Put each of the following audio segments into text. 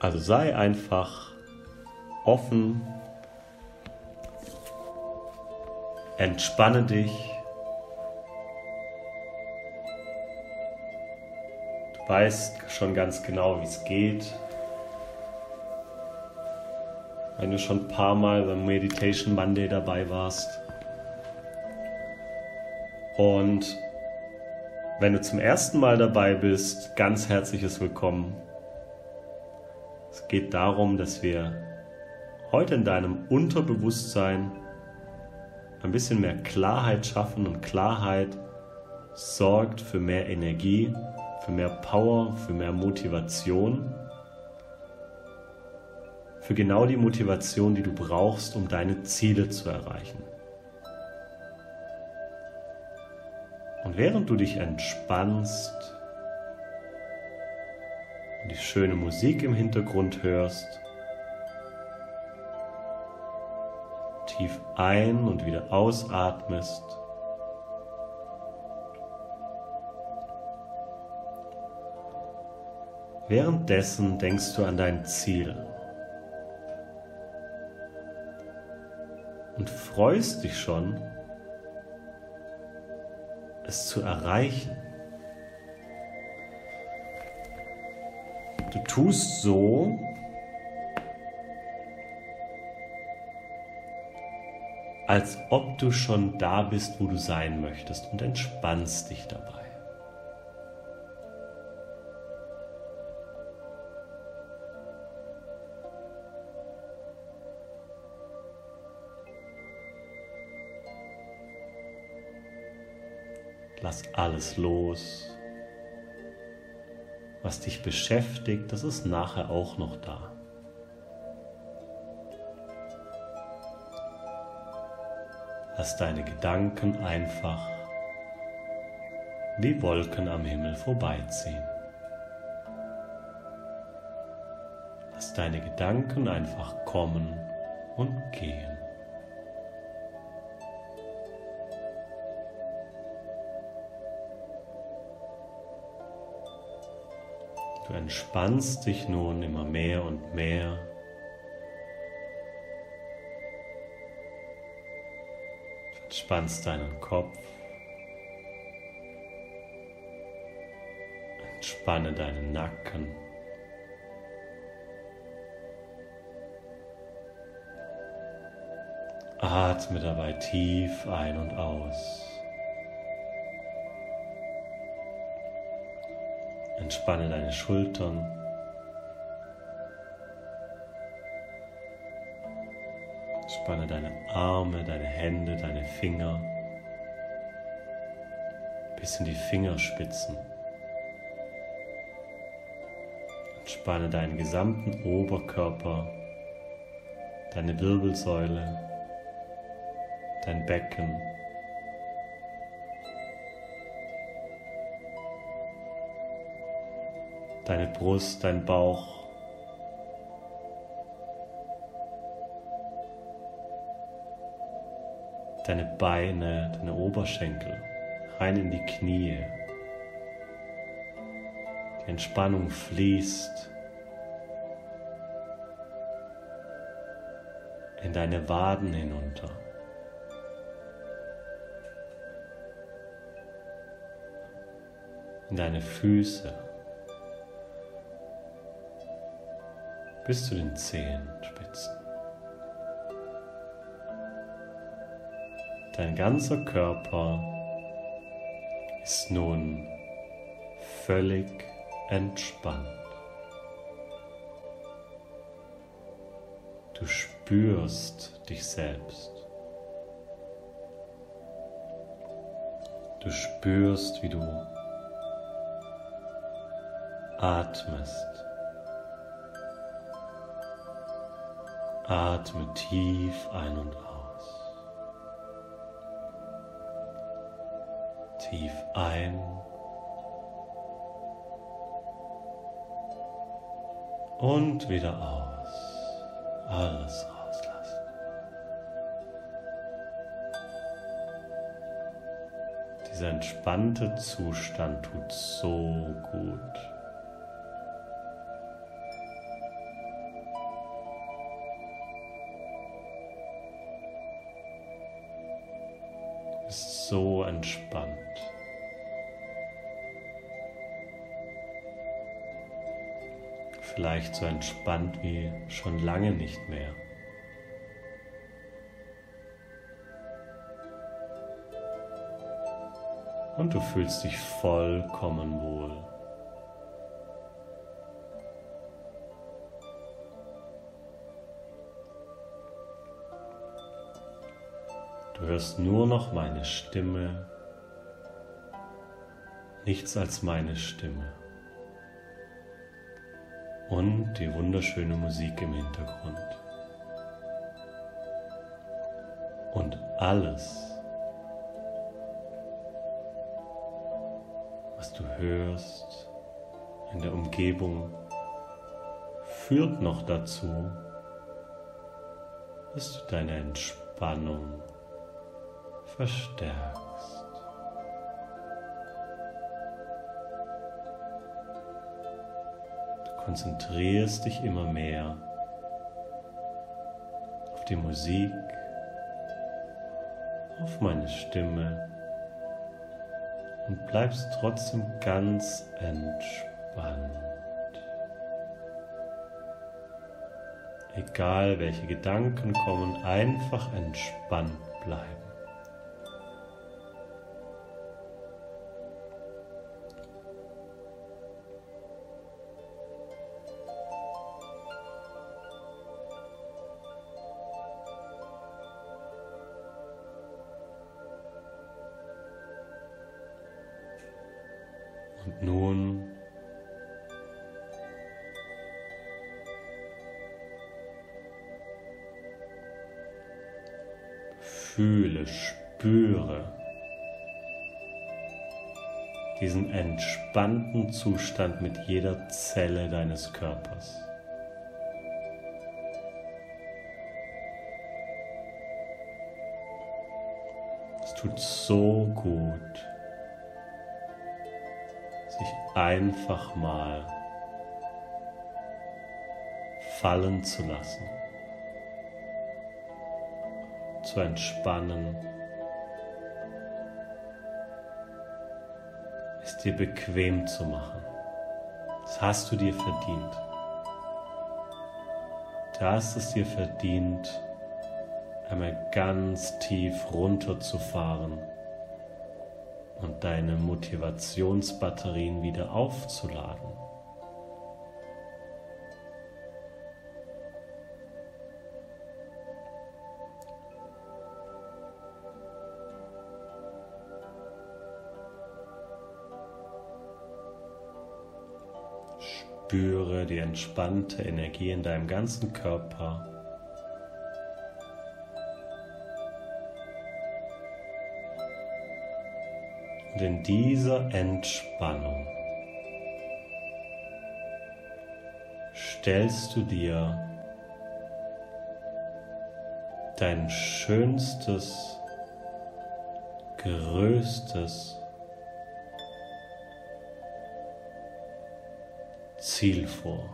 Also sei einfach offen, entspanne dich. Du weißt schon ganz genau, wie es geht. Wenn du schon ein paar Mal beim Meditation Monday dabei warst. Und wenn du zum ersten Mal dabei bist, ganz herzliches Willkommen. Geht darum, dass wir heute in deinem Unterbewusstsein ein bisschen mehr Klarheit schaffen und Klarheit sorgt für mehr Energie, für mehr Power, für mehr Motivation, für genau die Motivation, die du brauchst, um deine Ziele zu erreichen. Und während du dich entspannst, die schöne Musik im Hintergrund hörst, tief ein und wieder ausatmest, Währenddessen denkst du an dein Ziel und freust dich schon, es zu erreichen. Du tust so, als ob du schon da bist, wo du sein möchtest und entspannst dich dabei. Lass alles los. Was dich beschäftigt, das ist nachher auch noch da. Lass deine Gedanken einfach wie Wolken am Himmel vorbeiziehen. Lass deine Gedanken einfach kommen und gehen. Du entspannst dich nun immer mehr und mehr. Du entspannst deinen Kopf. Entspanne deinen Nacken. Atme dabei tief ein und aus. Entspanne deine Schultern. Spanne deine Arme, deine Hände, deine Finger bis in die Fingerspitzen. Entspanne deinen gesamten Oberkörper, deine Wirbelsäule, dein Becken, deine Brust, dein Bauch. Deine Beine, deine Oberschenkel, rein in die Knie. Die Entspannung fließt in deine Waden hinunter. In deine Füße. Bis zu den Zehenspitzen. Dein ganzer Körper ist nun völlig entspannt. Du spürst dich selbst. Du spürst, wie du atmest. Atme tief ein und aus. Tief ein. Und wieder aus. Alles rauslassen. Dieser entspannte Zustand tut so gut. So entspannt. Vielleicht so entspannt wie schon lange nicht mehr. Und du fühlst dich vollkommen wohl. Hörst nur noch meine Stimme, nichts als meine Stimme und die wunderschöne Musik im Hintergrund. Und alles, was du hörst in der Umgebung, führt noch dazu, dass du deine Entspannung verstärkst. Du konzentrierst dich immer mehr auf die Musik, auf meine Stimme und bleibst trotzdem ganz entspannt. Egal welche Gedanken kommen, einfach entspannt bleiben. Und nun fühle, spüre diesen entspannten Zustand mit jeder Zelle deines Körpers. Es tut so gut einfach mal fallen zu lassen, zu entspannen, es dir bequem zu machen. Das hast du dir verdient. Du hast es dir verdient, einmal ganz tief runterzufahren und deine Motivationsbatterien wieder aufzuladen. Spüre die entspannte Energie in deinem ganzen Körper Und in dieser Entspannung stellst du dir dein schönstes, größtes Ziel vor.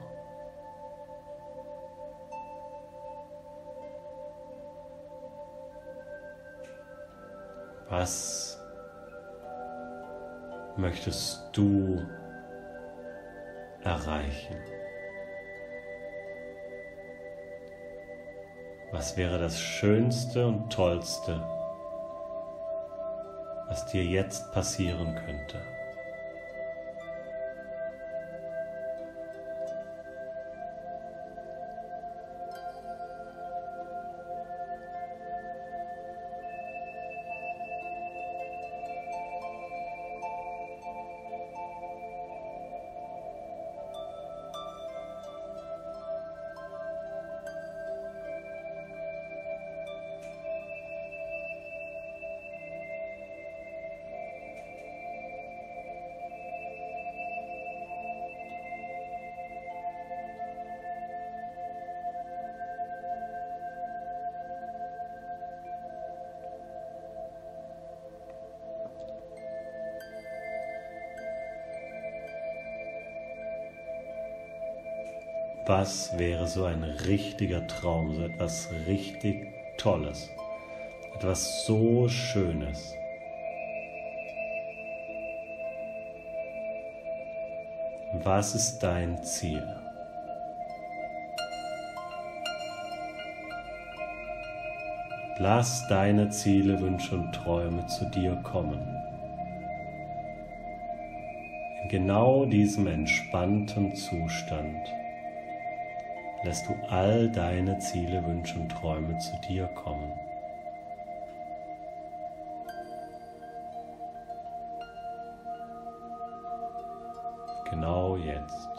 Was möchtest du erreichen? Was wäre das Schönste und Tollste, was dir jetzt passieren könnte? was wäre so ein richtiger Traum, so etwas richtig Tolles, etwas so Schönes. Was ist dein Ziel? Lass deine Ziele, Wünsche und Träume zu dir kommen. In genau diesem entspannten Zustand lässt du all deine Ziele, Wünsche und Träume zu dir kommen. Genau jetzt.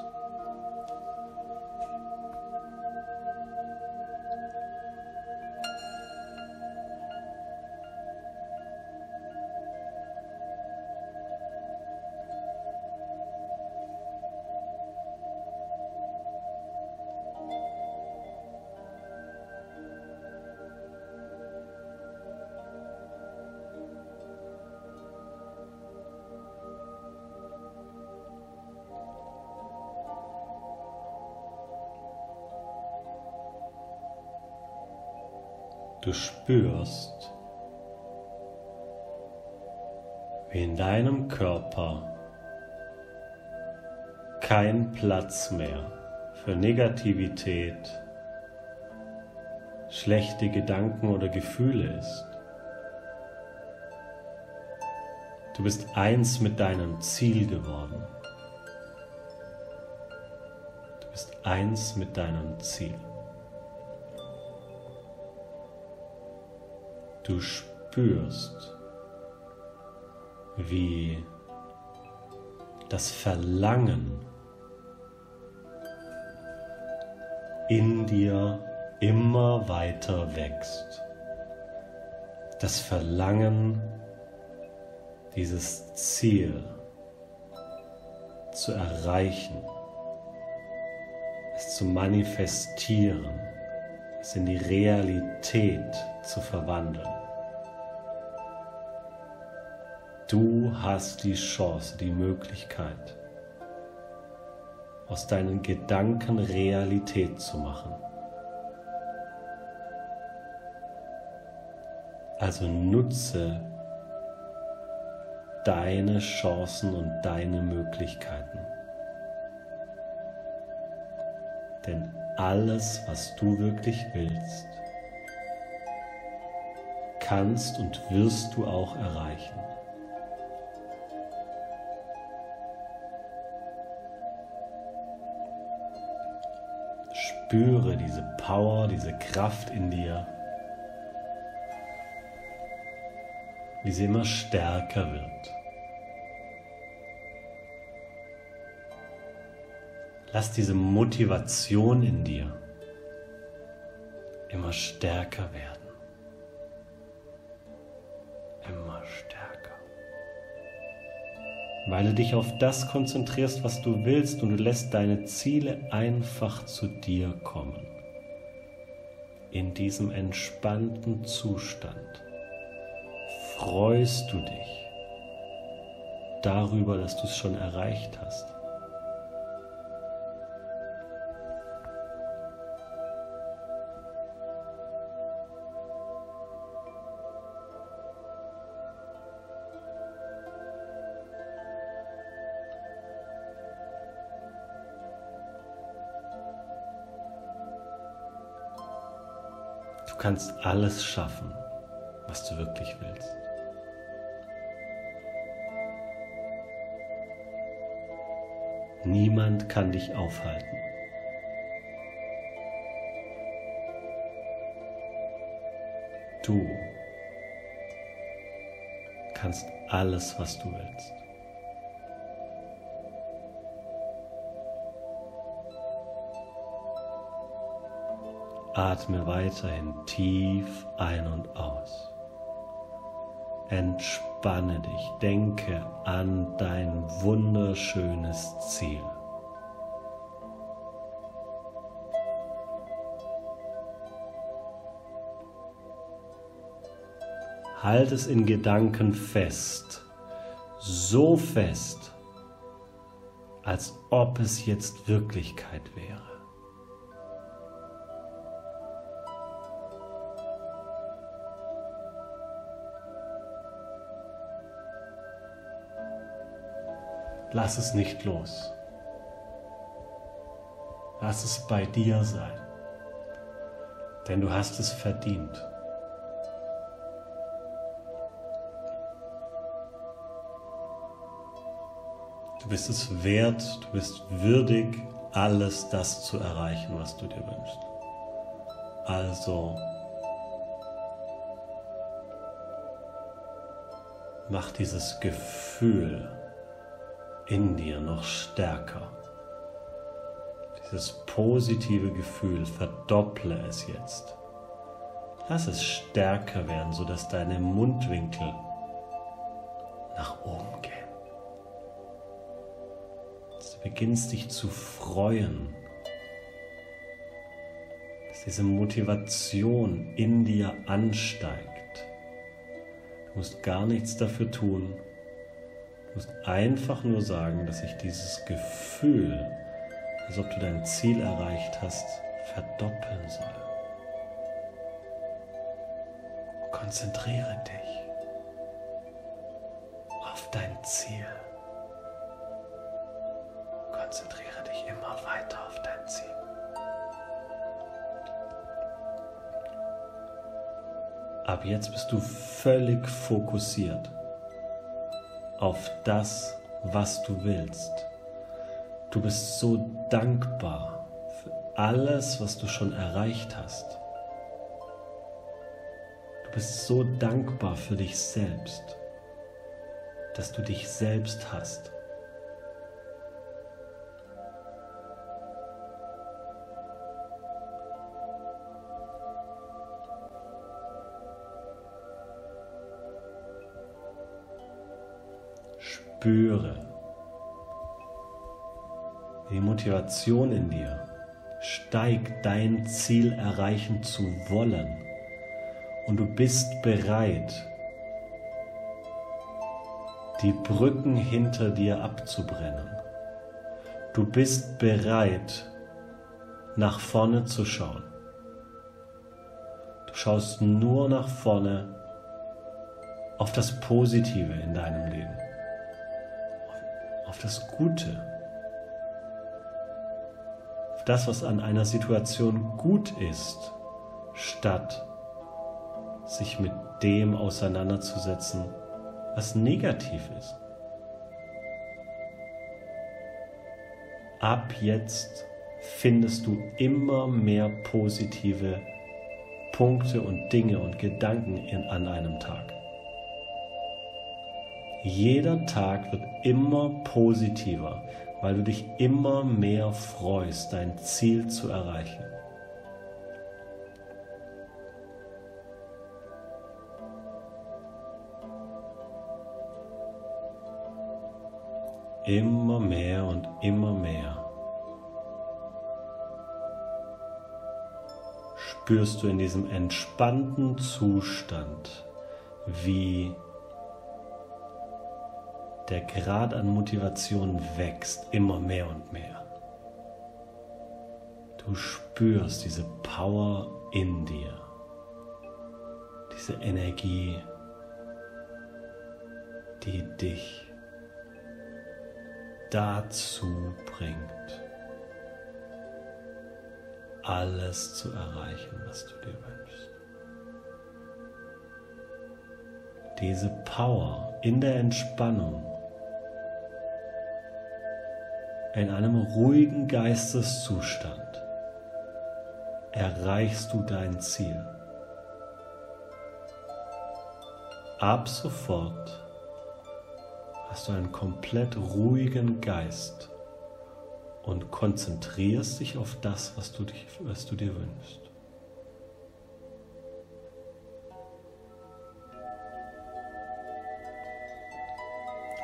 Du spürst, wie in deinem Körper kein Platz mehr für Negativität, schlechte Gedanken oder Gefühle ist. Du bist eins mit deinem Ziel geworden. Du bist eins mit deinem Ziel. Du spürst, wie das Verlangen in dir immer weiter wächst. Das Verlangen, dieses Ziel zu erreichen, es zu manifestieren, es in die Realität zu verwandeln. Du hast die Chance, die Möglichkeit, aus deinen Gedanken Realität zu machen. Also nutze deine Chancen und deine Möglichkeiten. Denn alles, was du wirklich willst, kannst und wirst du auch erreichen. Spüre diese Power, diese Kraft in dir, wie sie immer stärker wird. Lass diese Motivation in dir immer stärker werden. Weil du dich auf das konzentrierst, was du willst und du lässt deine Ziele einfach zu dir kommen. In diesem entspannten Zustand freust du dich darüber, dass du es schon erreicht hast. Du kannst alles schaffen, was du wirklich willst. Niemand kann dich aufhalten. Du kannst alles, was du willst. Atme weiterhin tief ein und aus. Entspanne dich, denke an dein wunderschönes Ziel. Halt es in Gedanken fest, so fest, als ob es jetzt Wirklichkeit wäre. Lass es nicht los. Lass es bei dir sein. Denn du hast es verdient. Du bist es wert, du bist würdig, alles das zu erreichen, was du dir wünschst. Also mach dieses Gefühl in dir noch stärker. Dieses positive Gefühl, verdopple es jetzt. Lass es stärker werden, sodass deine Mundwinkel nach oben gehen. Du beginnst dich zu freuen, dass diese Motivation in dir ansteigt. Du musst gar nichts dafür tun. Du musst einfach nur sagen, dass sich dieses Gefühl, als ob du dein Ziel erreicht hast, verdoppeln soll. Konzentriere dich auf dein Ziel. Konzentriere dich immer weiter auf dein Ziel. Ab jetzt bist du völlig fokussiert auf das, was du willst. Du bist so dankbar für alles, was du schon erreicht hast. Du bist so dankbar für dich selbst, dass du dich selbst hast. Spüre die Motivation in dir steigt, dein Ziel erreichen zu wollen. Und du bist bereit, die Brücken hinter dir abzubrennen. Du bist bereit, nach vorne zu schauen. Du schaust nur nach vorne auf das Positive in deinem Leben auf das Gute, auf das, was an einer Situation gut ist, statt sich mit dem auseinanderzusetzen, was negativ ist. Ab jetzt findest du immer mehr positive Punkte und Dinge und Gedanken in, an einem Tag. Jeder Tag wird immer positiver, weil du dich immer mehr freust, dein Ziel zu erreichen. Immer mehr und immer mehr spürst du in diesem entspannten Zustand, wie der Grad an Motivation wächst immer mehr und mehr. Du spürst diese Power in dir, diese Energie, die dich dazu bringt, alles zu erreichen, was du dir wünschst. Diese Power in der Entspannung in einem ruhigen Geisteszustand erreichst du dein Ziel. Ab sofort hast du einen komplett ruhigen Geist und konzentrierst dich auf das, was du, dich, was du dir wünschst.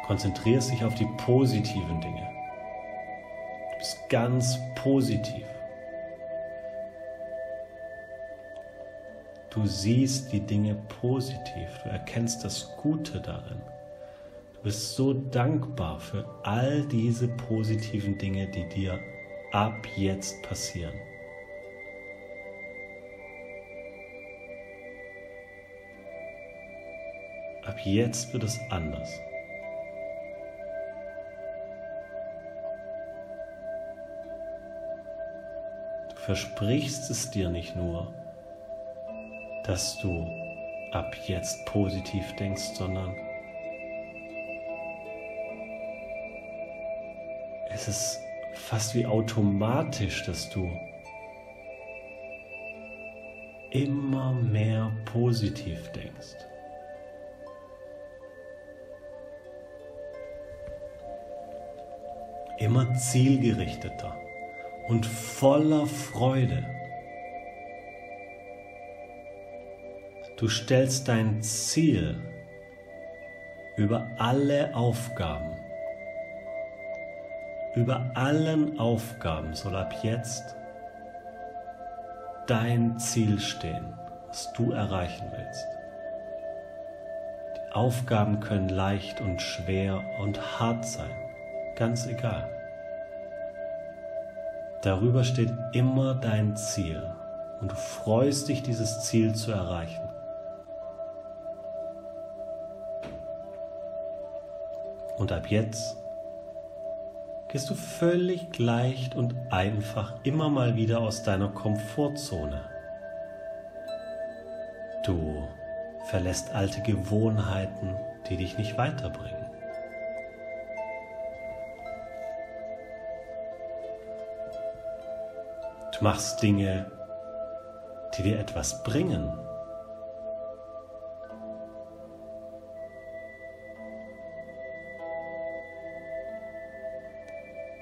Konzentrierst dich auf die positiven Dinge bist ganz positiv. Du siehst die Dinge positiv, du erkennst das Gute darin. Du bist so dankbar für all diese positiven Dinge, die dir ab jetzt passieren. Ab jetzt wird es anders. Versprichst es dir nicht nur, dass du ab jetzt positiv denkst, sondern es ist fast wie automatisch, dass du immer mehr positiv denkst. Immer zielgerichteter und voller Freude. Du stellst dein Ziel über alle Aufgaben. Über allen Aufgaben soll ab jetzt dein Ziel stehen, was du erreichen willst. Die Aufgaben können leicht und schwer und hart sein, ganz egal. Darüber steht immer dein Ziel und du freust dich, dieses Ziel zu erreichen. Und ab jetzt gehst du völlig leicht und einfach immer mal wieder aus deiner Komfortzone. Du verlässt alte Gewohnheiten, die dich nicht weiterbringen. Du machst Dinge, die dir etwas bringen.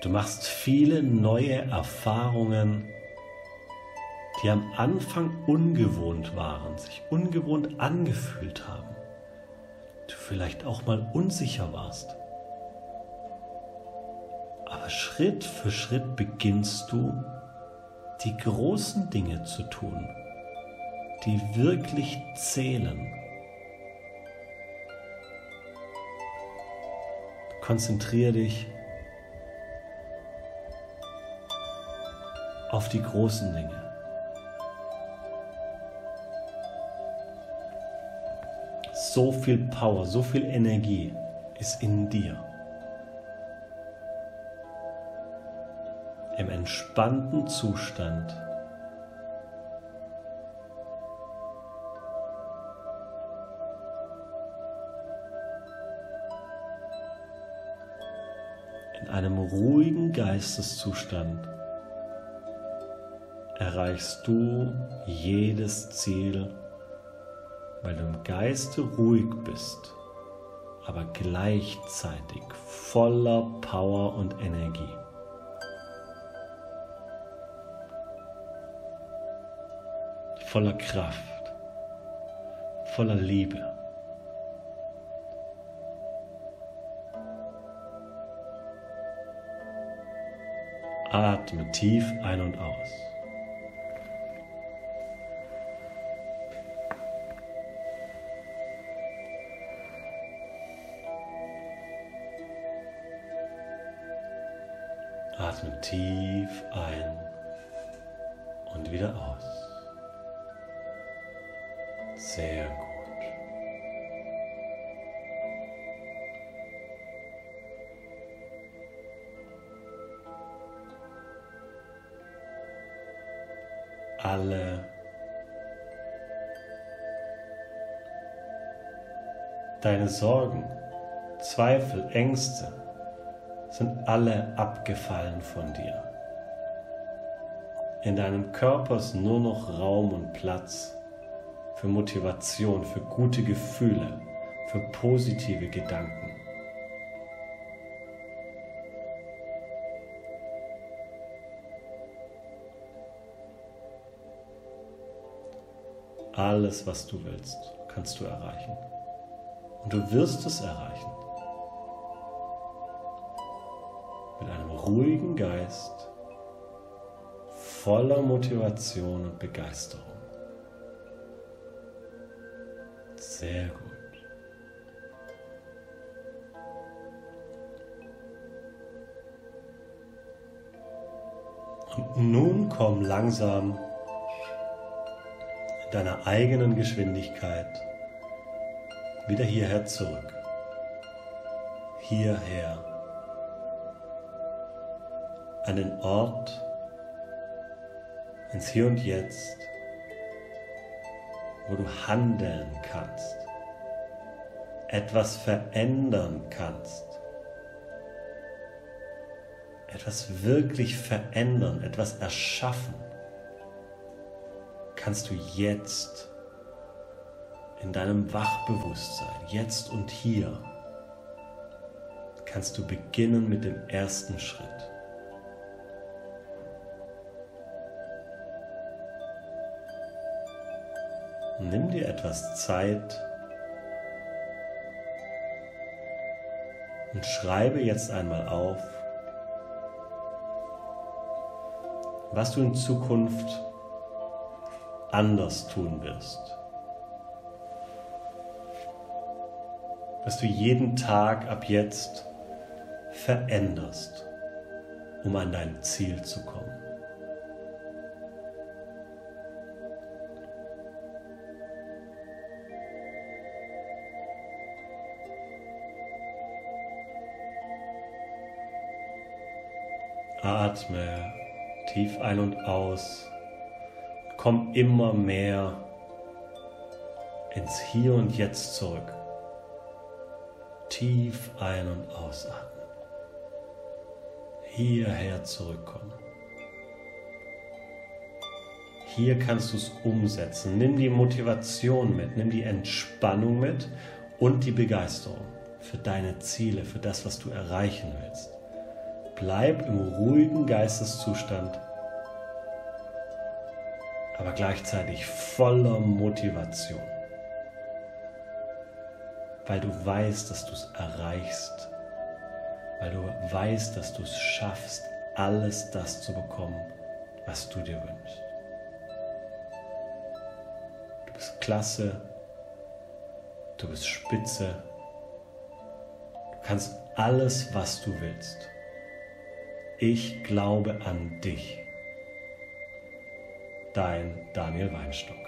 Du machst viele neue Erfahrungen, die am Anfang ungewohnt waren, sich ungewohnt angefühlt haben. Du vielleicht auch mal unsicher warst. Aber Schritt für Schritt beginnst du, die großen Dinge zu tun, die wirklich zählen. Konzentriere dich auf die großen Dinge. So viel Power, so viel Energie ist in dir. Im entspannten Zustand in einem ruhigen Geisteszustand erreichst du jedes Ziel, weil du im Geiste ruhig bist, aber gleichzeitig voller Power und Energie. Voller Kraft, voller Liebe. Atme tief ein und aus. Atme tief ein und wieder aus. Deine Sorgen, Zweifel, Ängste sind alle abgefallen von dir. In deinem Körper ist nur noch Raum und Platz für Motivation, für gute Gefühle, für positive Gedanken. Alles, was du willst, kannst du erreichen. Und du wirst es erreichen. ruhigen Geist, voller Motivation und Begeisterung. Sehr gut. Und nun komm langsam in deiner eigenen Geschwindigkeit wieder hierher zurück. Hierher. An den Ort, ins Hier und Jetzt, wo du handeln kannst, etwas verändern kannst, etwas wirklich verändern, etwas erschaffen, kannst du jetzt in deinem Wachbewusstsein, jetzt und hier, kannst du beginnen mit dem ersten Schritt. Nimm dir etwas Zeit und schreibe jetzt einmal auf, was du in Zukunft anders tun wirst. Was du jeden Tag ab jetzt veränderst, um an dein Ziel zu kommen. Atme tief ein und aus. Komm immer mehr ins Hier und Jetzt zurück. Tief ein- und ausatmen. Hierher zurückkommen. Hier kannst du es umsetzen. Nimm die Motivation mit, nimm die Entspannung mit und die Begeisterung für deine Ziele, für das, was du erreichen willst. Bleib im ruhigen Geisteszustand, aber gleichzeitig voller Motivation, weil du weißt, dass du es erreichst, weil du weißt, dass du es schaffst, alles das zu bekommen, was du dir wünschst. Du bist klasse, du bist spitze, du kannst alles, was du willst. Ich glaube an dich. Dein Daniel Weinstock.